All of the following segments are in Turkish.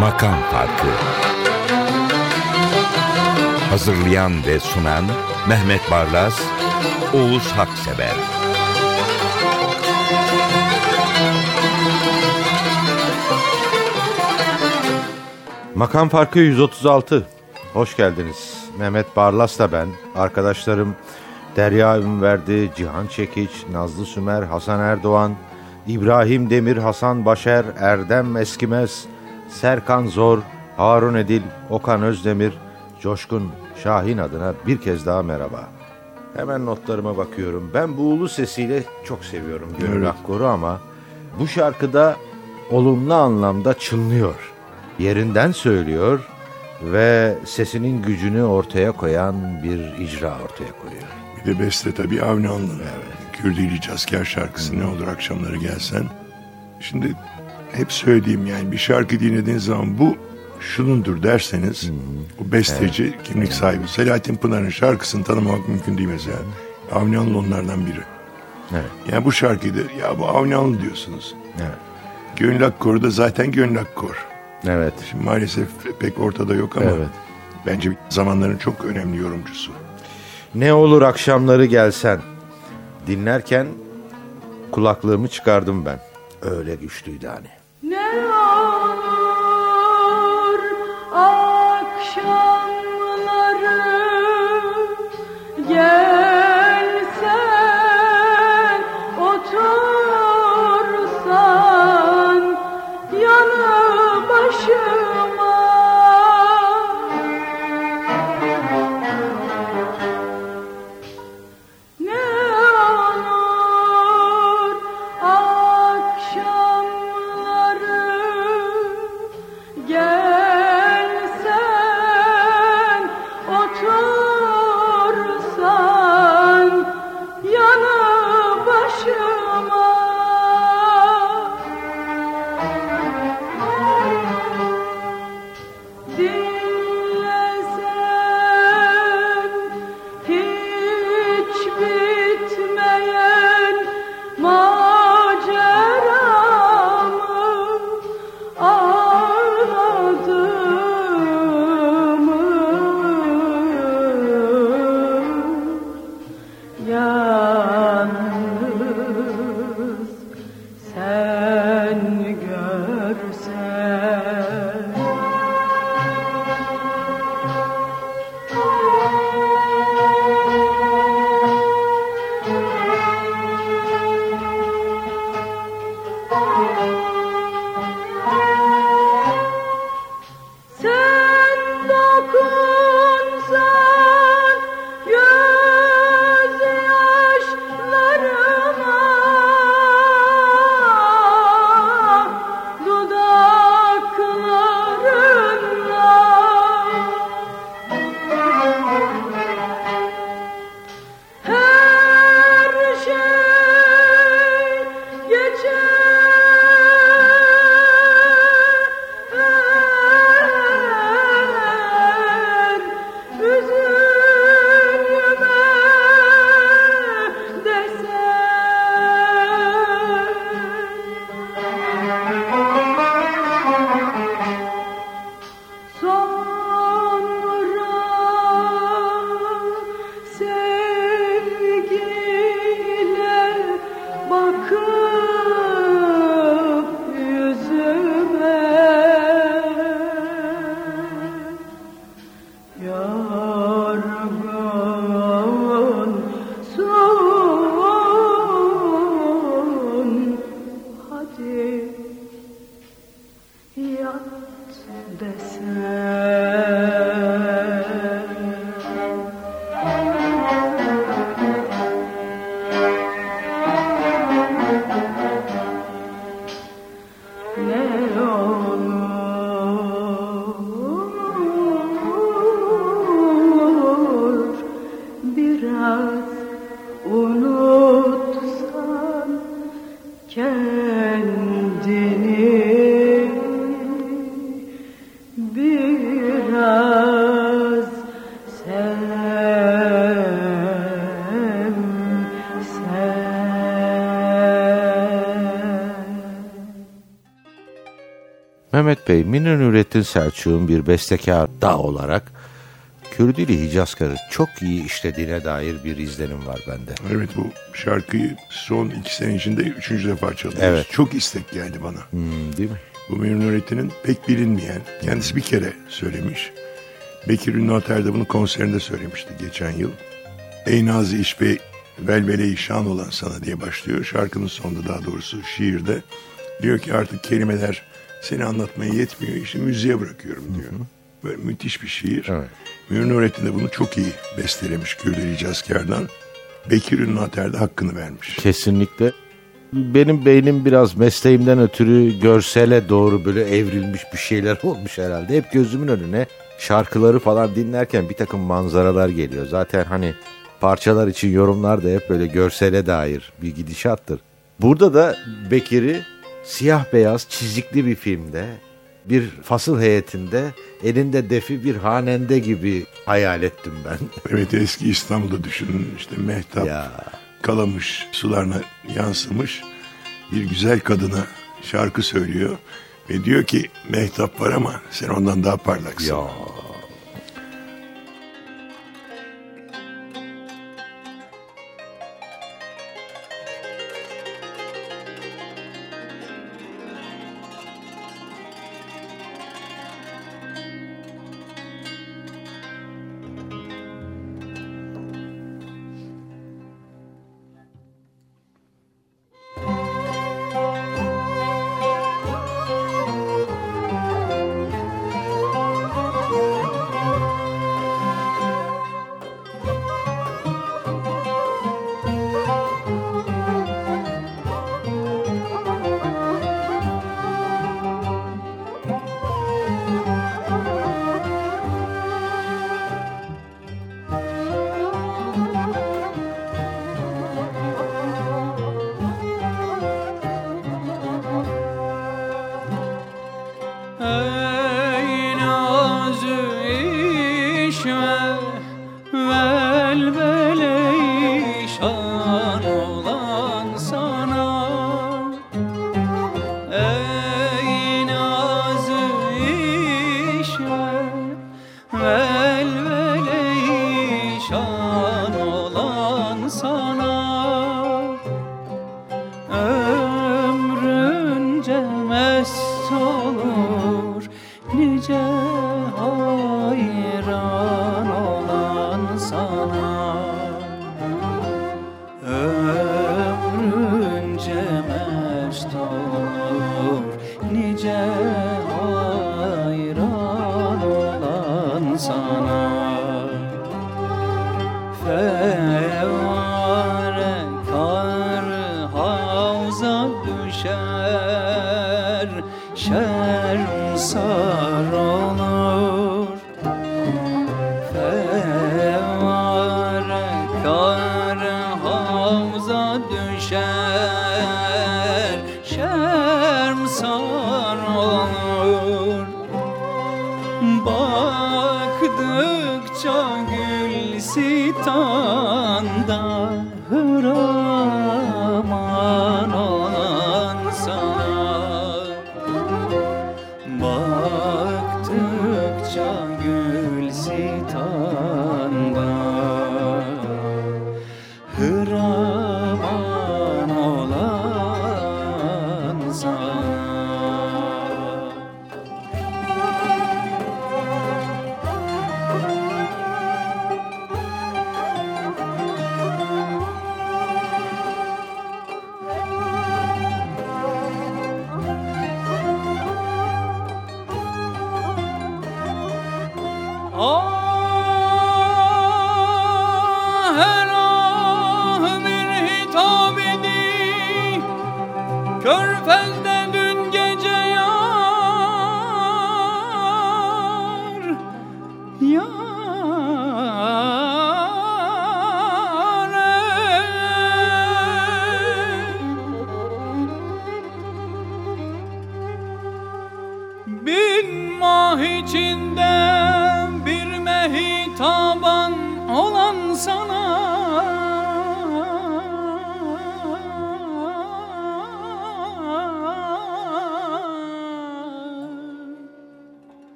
Makam Farkı Hazırlayan ve sunan Mehmet Barlas, Oğuz Haksever Makam Farkı 136. Hoş geldiniz. Mehmet Barlas da ben. Arkadaşlarım Derya Ünverdi, Cihan Çekiç, Nazlı Sümer, Hasan Erdoğan, İbrahim Demir, Hasan Başer, Erdem Eskimez, Serkan Zor, Harun Edil, Okan Özdemir, Coşkun Şahin adına bir kez daha merhaba. Hemen notlarıma bakıyorum. Ben bu ulu sesiyle çok seviyorum Gönül Evet. Akkor'u ama bu şarkıda olumlu anlamda çınlıyor. Yerinden söylüyor ve sesinin gücünü ortaya koyan bir icra ortaya koyuyor. Bir de beste tabii Avni Alın'ın. Kürdili Casker şarkısı ne olur akşamları gelsen. Şimdi hep söylediğim yani bir şarkı dinlediğin zaman bu şunundur derseniz o besteci kimlik sahibi Selahattin Pınar'ın şarkısını tanımamak mümkün değil mesela. Avni Alın onlardan biri. Evet. Yani bu şarkıyı da ya bu Avni Alın diyorsunuz. Evet. Gönül Akkor da zaten Gönül Akkor. Evet. Şimdi maalesef pek ortada yok ama Evet. bence zamanların çok önemli yorumcusu. Ne olur akşamları gelsen. Dinlerken kulaklığımı çıkardım ben. Öyle güçlüydü hani. Ne olur akşamları gelsen Mehmet Bey, Münir Nurettin Selçuk'un bir bestekar da olarak Kürdili Hicazkar'ı çok iyi işlediğine dair bir izlenim var bende. Evet bu şarkıyı son iki sene içinde üçüncü defa çalıyoruz. Evet. Çok istek geldi bana. Hmm, değil mi? Bu Münir Nurettin'in pek bilinmeyen, kendisi bir kere söylemiş. Bekir Ünlü Otel'de bunu konserinde söylemişti geçen yıl. Ey nazi iş bey, velvele-i şan olan sana diye başlıyor. Şarkının sonunda daha doğrusu şiirde. Diyor ki artık kelimeler seni anlatmaya yetmiyor, işi müziğe bırakıyorum diyor. Böyle müthiş bir şiir. Evet. Münir Nurettin de bunu çok iyi bestelemiş Kürdeli Cazker'dan. Bekir Ünlü Otel'de hakkını vermiş. Kesinlikle. Benim beynim biraz mesleğimden ötürü görsele doğru böyle evrilmiş bir şeyler olmuş herhalde. Hep gözümün önüne şarkıları falan dinlerken bir takım manzaralar geliyor. Zaten hani parçalar için yorumlar da hep böyle görsele dair bir gidişattır. Burada da Bekir'i siyah beyaz çizikli bir filmde bir fasıl heyetinde elinde defi bir hanende gibi hayal ettim ben. Evet eski İstanbul'da düşünün işte Mehtap ya kalamış sularına yansımış bir güzel kadına şarkı söylüyor ve diyor ki Mehtap var ama sen ondan daha parlaksın. ya şan olan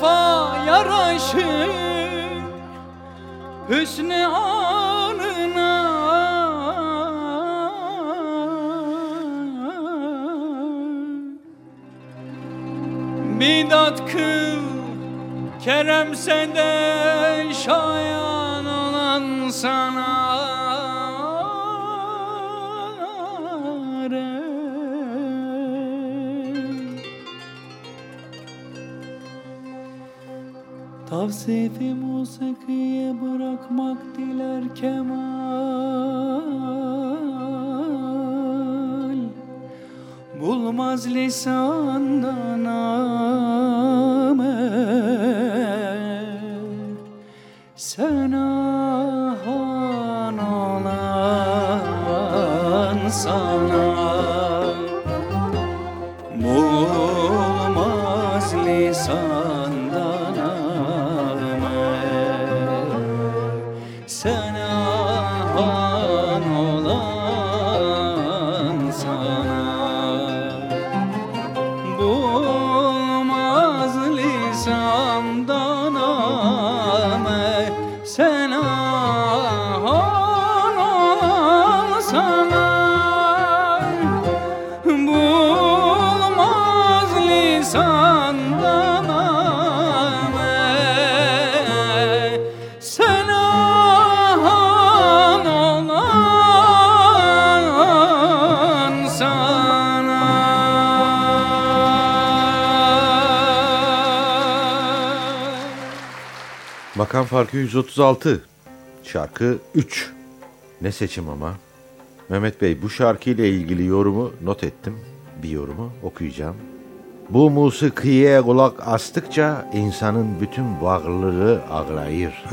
vefa yaraşır. Hüsnü anına. Bidat kıl Keremse de şayan olan sana Tavsifi musikiye bırakmak diler kemal. Bulmaz lisandan amel Sen ahan olan sana ahan Makam farkı 136. Şarkı 3. Ne seçim ama. Mehmet Bey bu şarkı ile ilgili yorumu not ettim. Bir yorumu okuyacağım. Bu musikiye kulak astıkça insanın bütün varlığı ağlayır.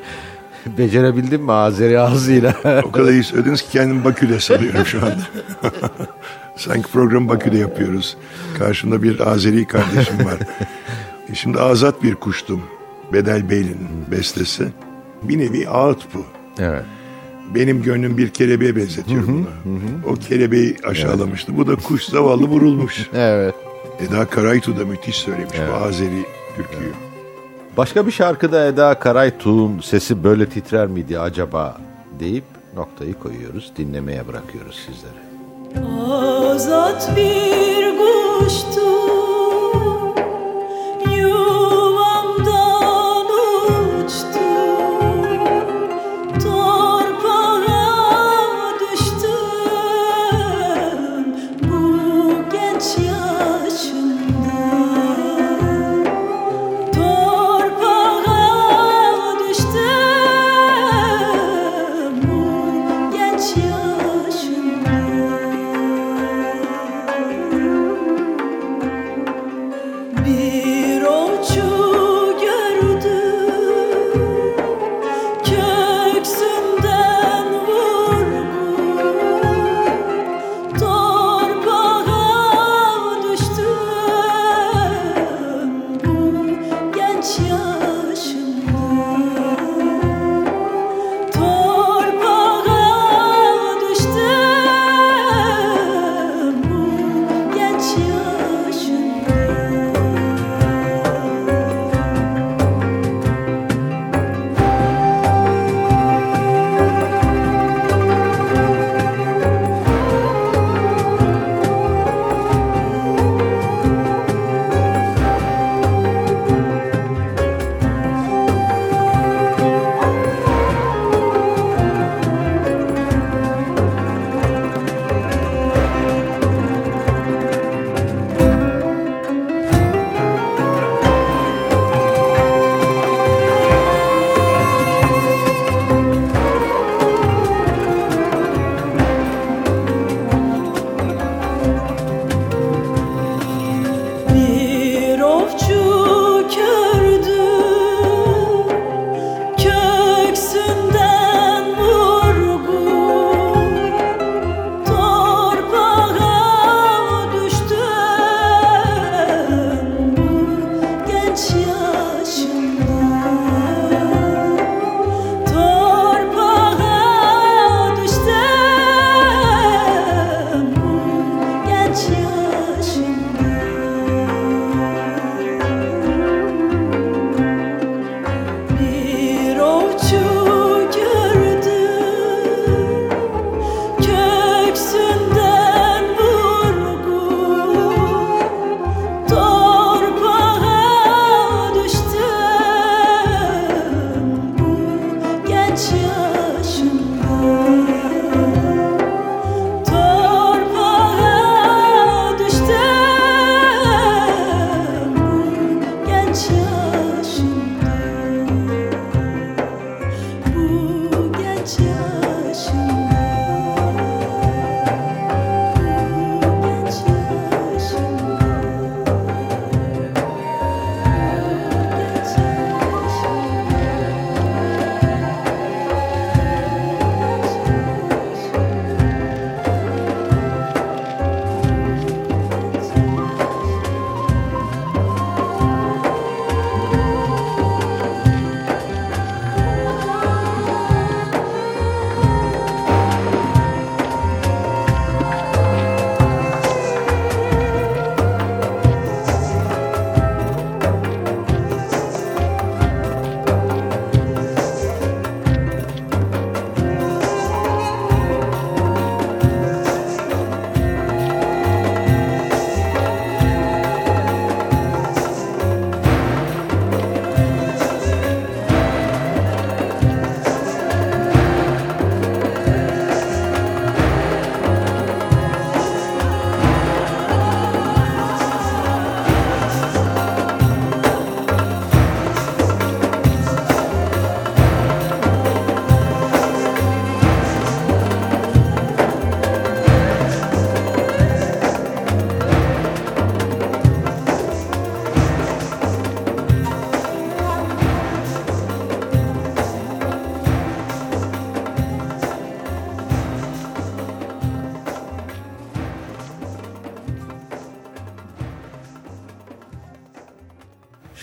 Becerebildim mi Azeri ağzıyla? O kadar iyi söylediniz ki kendimi Bakü'de sanıyorum şu anda. Sanki programı Bakü'de yapıyoruz. Karşımda bir Azeri kardeşim var. E Şimdi azat bir kuştum. Bedel Beyli'nin bestesi. Bir nevi ağıt bu. evet. Benim gönlüm bir kelebeğe benzetiyor bunu. O kelebeği aşağılamıştı. Bu da kuş zavallı vurulmuş. Evet. Eda Karaytu da müthiş söylemiş bu Azeri türküyü. Başka bir şarkıda Eda Karaytuğ'un sesi böyle titrer miydi acaba deyip noktayı koyuyoruz. Dinlemeye bırakıyoruz sizlere. Azat bir kuştu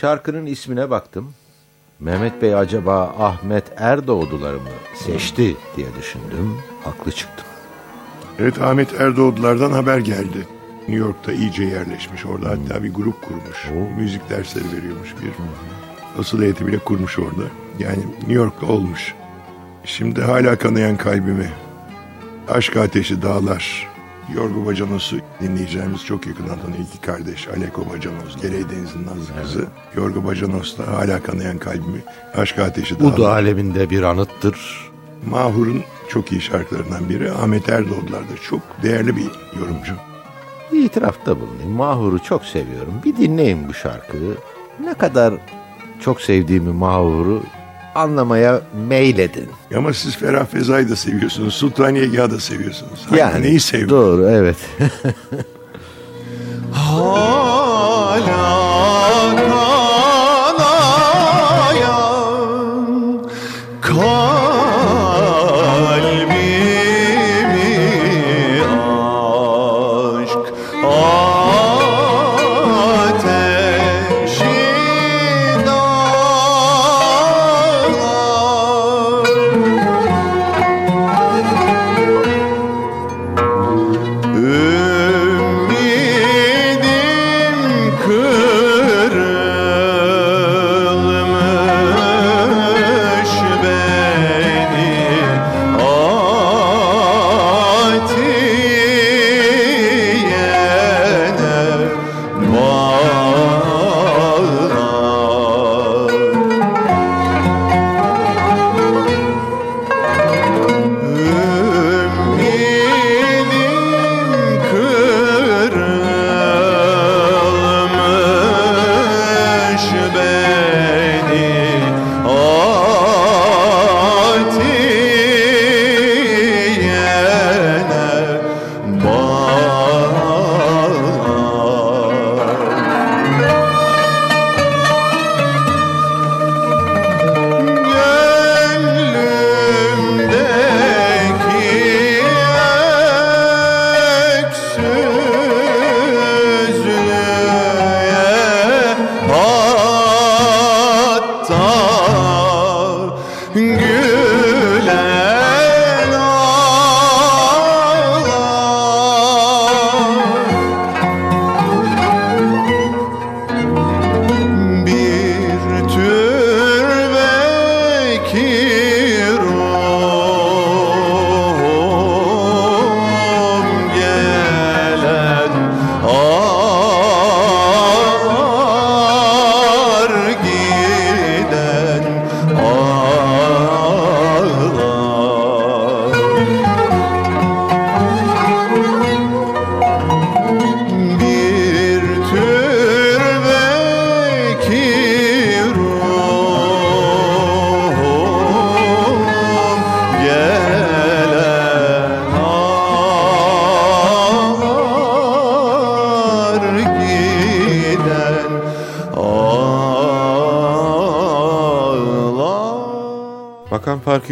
Şarkının ismine baktım. Mehmet Bey acaba Ahmet Erdoğduları mı seçti diye düşündüm. Haklı çıktım. Evet Ahmet Erdoğdular'dan haber geldi. New York'ta iyice yerleşmiş. Orada hatta bir grup kurmuş. Müzik dersleri veriyormuş bir. Asıl heyeti bile kurmuş orada. Yani New York'ta olmuş. Şimdi hala kanayan kalbimi. Aşk ateşi dağlar. Yorgo Bacanos'u dinleyeceğimiz çok yakından tanıyor iki kardeş. Aleko Bacanos, Gerey Deniz'in nazlı kızı. Yorgo Bacanos da hala kanayan kalbimi. Aşk ateşi dağlar. Bu da aleminde bir anıttır. Mahur'un çok iyi şarkılarından biri. Ahmet Erdoğdular da çok değerli bir yorumcu. Bir itirafta bulunayım. Mahur'u çok seviyorum. Bir dinleyin bu şarkıyı. Ne kadar çok sevdiğimi Mahur'u anlamaya meyledin. Ama siz Ferah Feza'yı da seviyorsunuz. Sultaniye Yağ'ı da seviyorsunuz. Hangi- Yani neyi seviyorsunuz? Doğru evet. Ümidim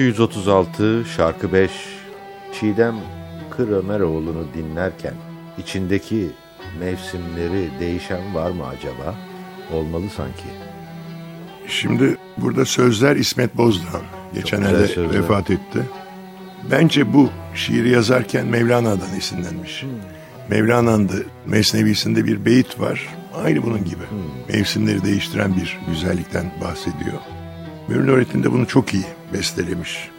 236 şarkı 5 Çiğdem Kır Ömeroğlu'nu dinlerken içindeki mevsimleri değişen var mı acaba? Olmalı sanki. Şimdi burada sözler İsmet Bozdağ. Geçen Geçenlerde vefat etti. Bence bu şiiri yazarken Mevlana'dan esinlenmiş. Hmm. Mevlana'nın da Mesnevisinde bir beyit var. Aynı bunun gibi. Hmm. Mevsimleri değiştiren bir güzellikten bahsediyor. Mürnü öğretimde bunu çok iyi bestelemiş.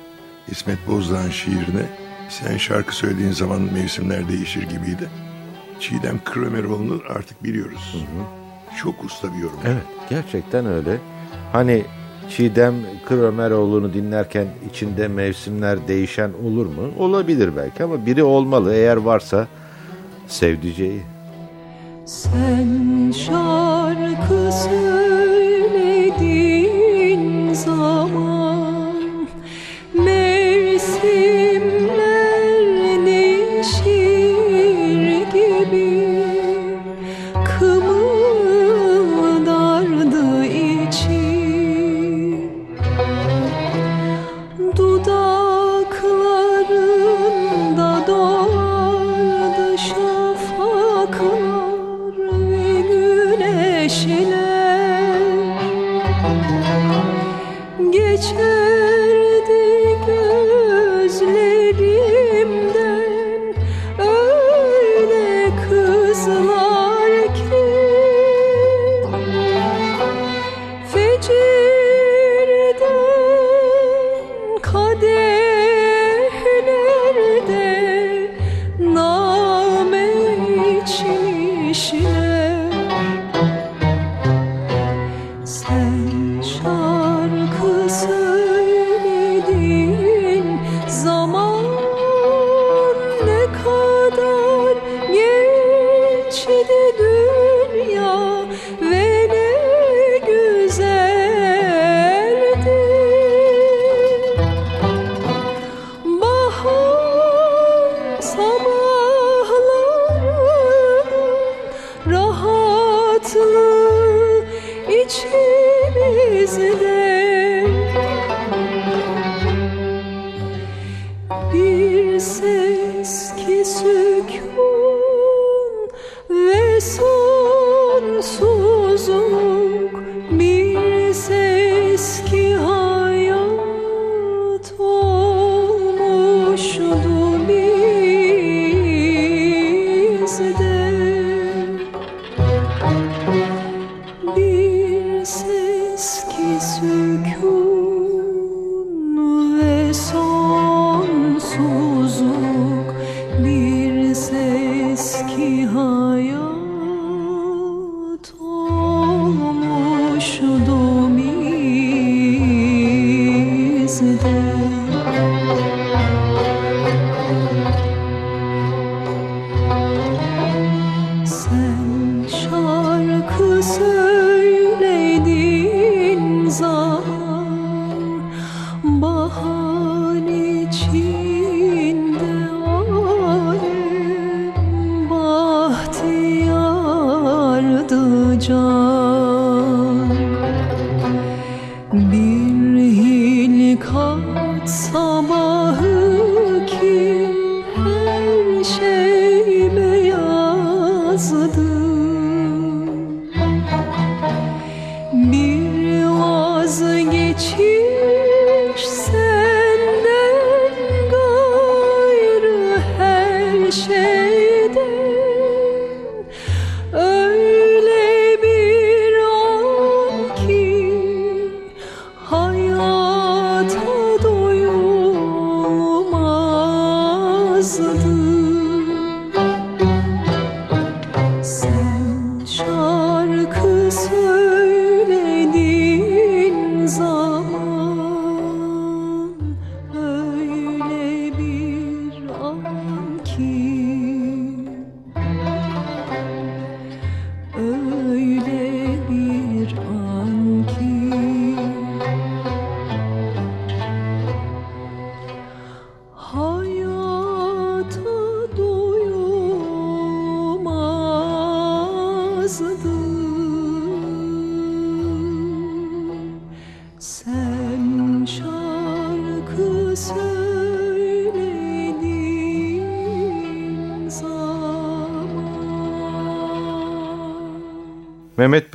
İsmet Bozdağ'ın şiirine sen şarkı söylediğin zaman mevsimler değişir gibiydi. Çiğdem Kırömeroğlu'nu artık biliyoruz. Çok usta bir yorum. Evet, gerçekten öyle. Hani Çiğdem Kır Ömeroğlu'nu dinlerken içinde mevsimler değişen olur mu? Olabilir belki ama biri olmalı. Eğer varsa sevdiceği. Sen şarkı söylediğin zaman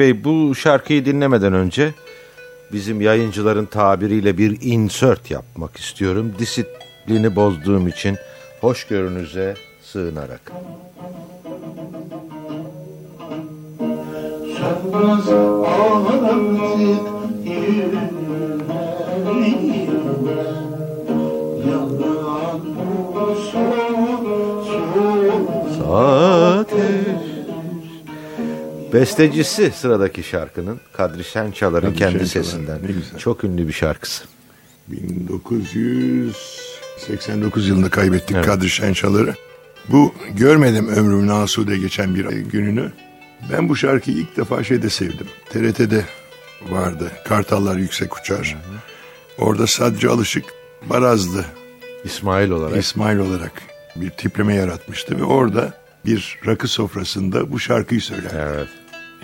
Bey bu şarkıyı dinlemeden önce bizim yayıncıların tabiriyle bir insert yapmak istiyorum. Disiplini bozduğum için hoşgörünüze sığınarak. Sönmez artık Bestecisi sıradaki şarkının Kadri Şençalar'ın Kadri kendi Şençalar, sesinden. Çok ünlü bir şarkısı. 1989 yılında kaybettik Evet. Kadri Şençalar'ı. Bu görmedim ömrümün asude geçen bir gününü. Ben bu şarkıyı ilk defa şeyde sevdim. TRT'de vardı. Kartallar Yüksek Uçar. Orada Sadri Alışık Barazlı İsmail olarak. İsmail olarak bir tipleme yaratmıştı ve orada bir rakı sofrasında bu şarkıyı söyler. Evet.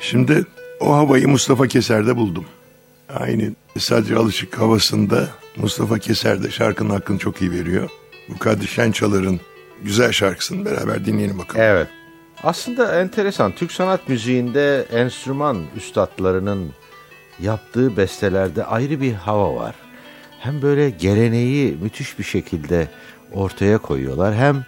Şimdi o havayı Mustafa Keser'de buldum. Aynı Sadri Alışık havasında Mustafa Keser de şarkının hakkını çok iyi veriyor. Bu Kadri Şençalar'ın güzel şarkısını beraber dinleyelim bakalım. Evet. Aslında enteresan. Türk sanat müziğinde enstrüman üstadlarının yaptığı bestelerde ayrı bir hava var. hem böyle geleneği müthiş bir şekilde ortaya koyuyorlar. Hem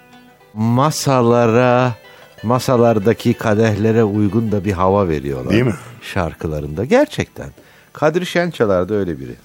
masalara, masalardaki kadehlere uygun da bir hava veriyorlar. Değil mi? Şarkılarında gerçekten. Kadri Şençalar da öyle biri.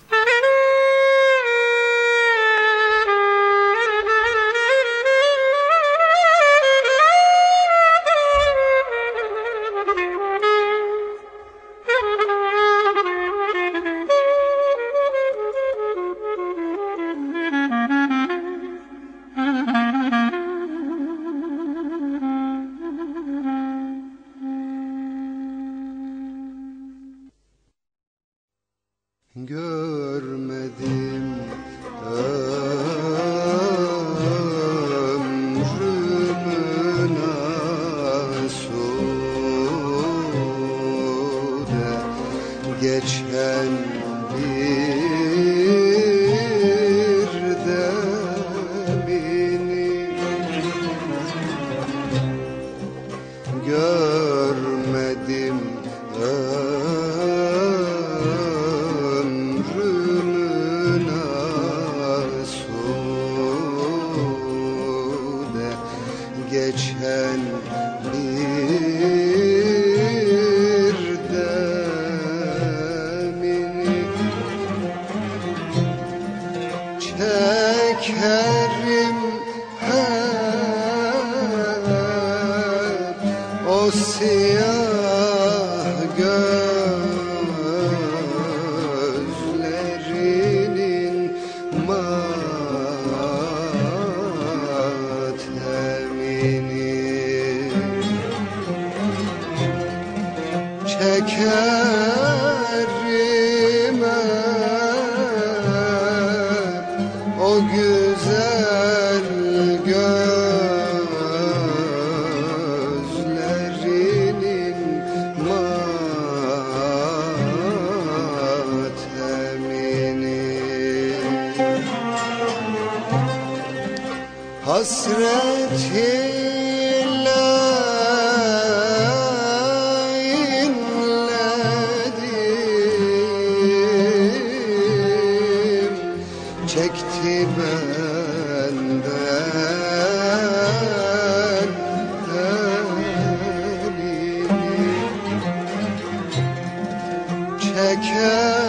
care.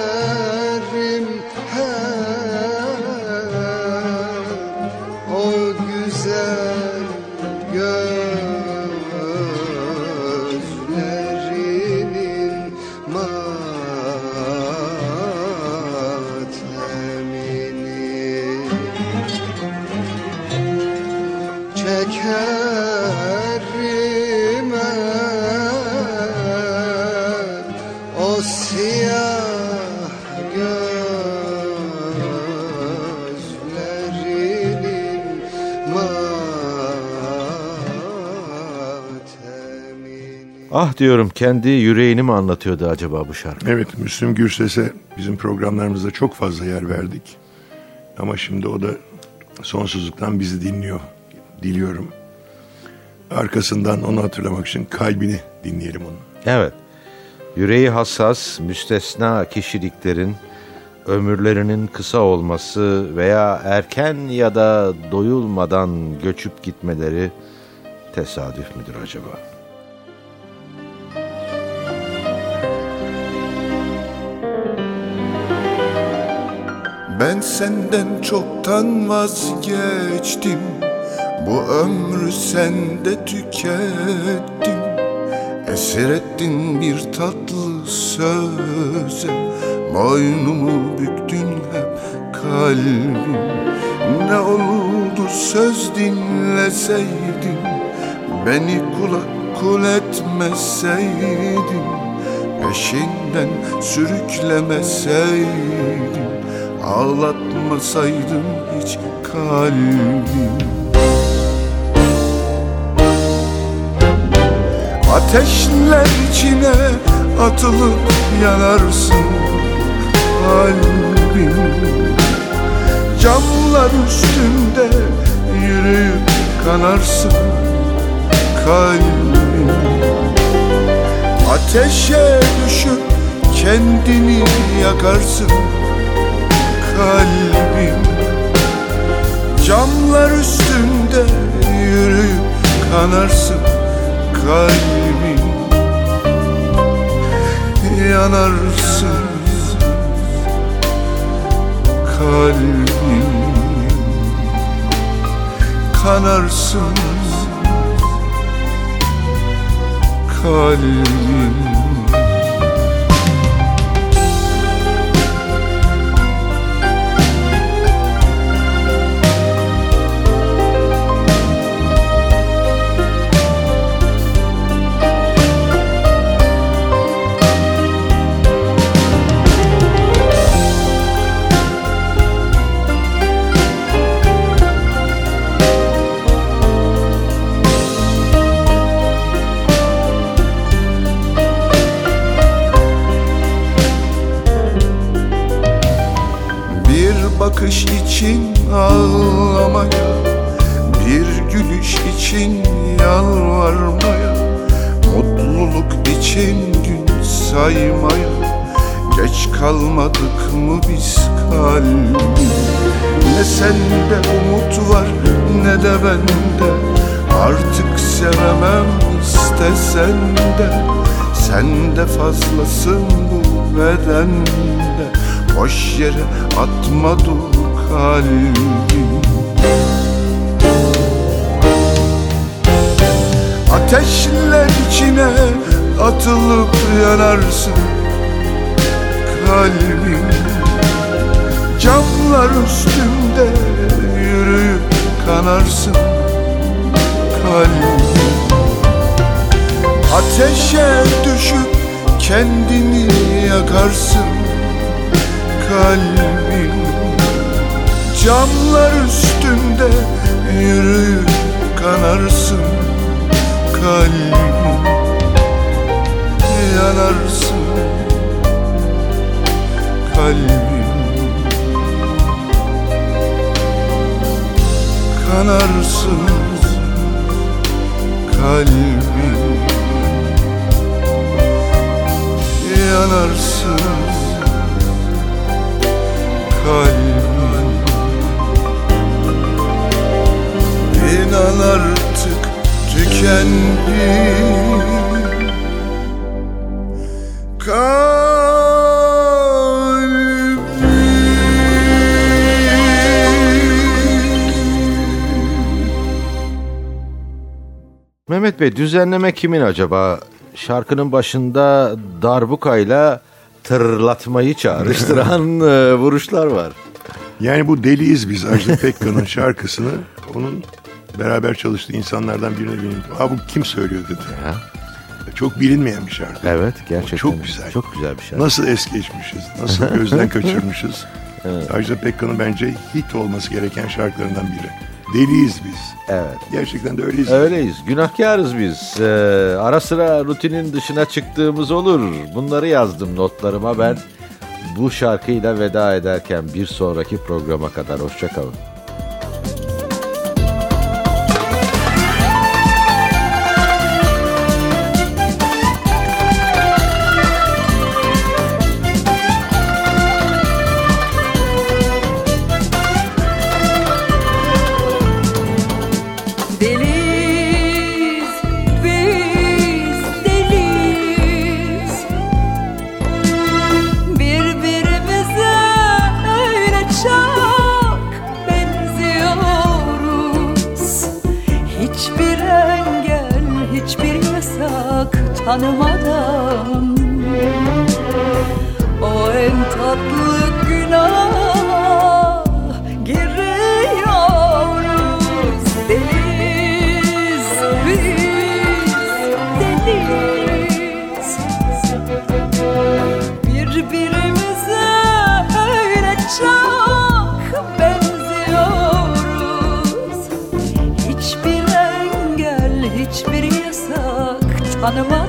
Diyorum kendi yüreğini mi anlatıyordu acaba bu şarkı? Evet Müslüm Gürses'e bizim programlarımızda çok fazla yer verdik. Ama şimdi o da sonsuzluktan bizi dinliyor. Diliyorum. Arkasından onu hatırlamak için kalbini dinleyelim onu. Evet. Yüreği hassas, müstesna kişiliklerin ömürlerinin kısa olması veya erken ya da doyulmadan göçüp gitmeleri tesadüf müdür acaba? Ben senden çoktan vazgeçtim. Bu ömrü sende tükettim. Esir ettin bir tatlı söze. Boynumu büktün hep kalbim. Ne olurdu söz dinleseydin. Beni kulak kul etmeseydin. Peşinden sürüklemeseydin Ağlatmasaydın hiç kalbim. Ateşler içine atılıp yanarsın kalbim. Camlar üstünde yürüyüp kanarsın kalbim. Ateşe düşüp kendini yakarsın kalbim. Camlar üstünde yürüyüp kanarsın kalbim. Yanarsın kalbim. Kanarsın kalbim için yalvarmaya Mutluluk için gün saymaya. Geç kalmadık mı biz kalbim Ne sende umut var ne de bende. Artık sevemem istesen de Sen de fazlasın bu bedende. Boş yere atma dur kalbim Ateşler içine atılıp yanarsın kalbim. Camlar üstünde yürüyüp kanarsın kalbim. Ateşe düşüp kendini yakarsın kalbim. Camlar üstünde yürüyüp kanarsın kalbim Yanarsın kalbim Kanarsın kalbim. Yanarsın kalbim. İnan tükendi Mehmet Bey düzenleme kimin acaba? Şarkının başında darbukayla tırlatmayı çağrıştıran e, vuruşlar var. Yani bu Deliyiz Biz Ajda Pekkan'ın şarkısını onun beraber çalıştığı insanlardan birine benim. Ha bu kim söylüyor dedi. Ya. Çok bilinmeyen bir şarkı. Evet gerçekten. Çok güzel. Çok güzel bir şarkı. Nasıl es geçmişiz, nasıl gözden kaçırmışız. Ajda Pekkan'ın bence hit olması gereken şarkılarından biri. Deliyiz biz. Evet. Gerçekten de öyleyiz. Öyleyiz. Günahkarız biz. Ee, ara sıra rutinin dışına çıktığımız olur. Bunları yazdım notlarıma ben. Bu şarkıyla veda ederken bir sonraki programa kadar hoşçakalın. Tanımadan. O en tatlı günah giriyoruz. Deliz biz deliz Birbirimize öyle çok benziyoruz. Hiçbir engel, hiçbir yasak tanımadan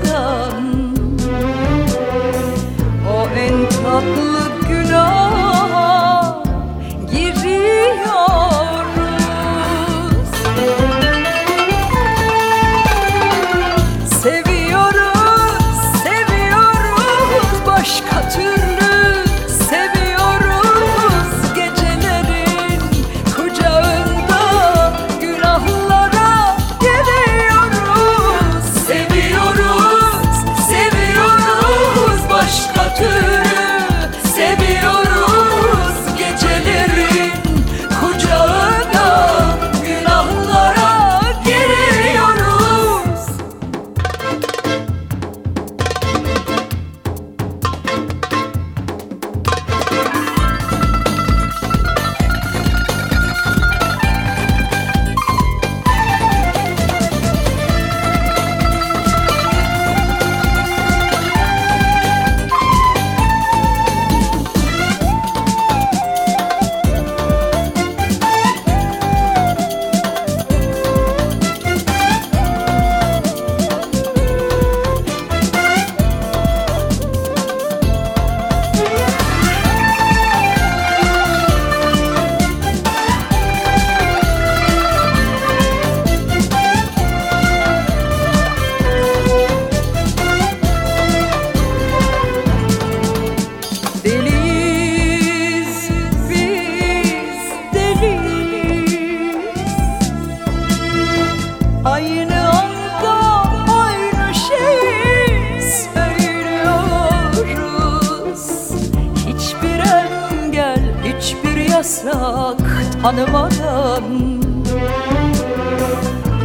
yasak tanımadan.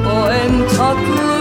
O en tatlı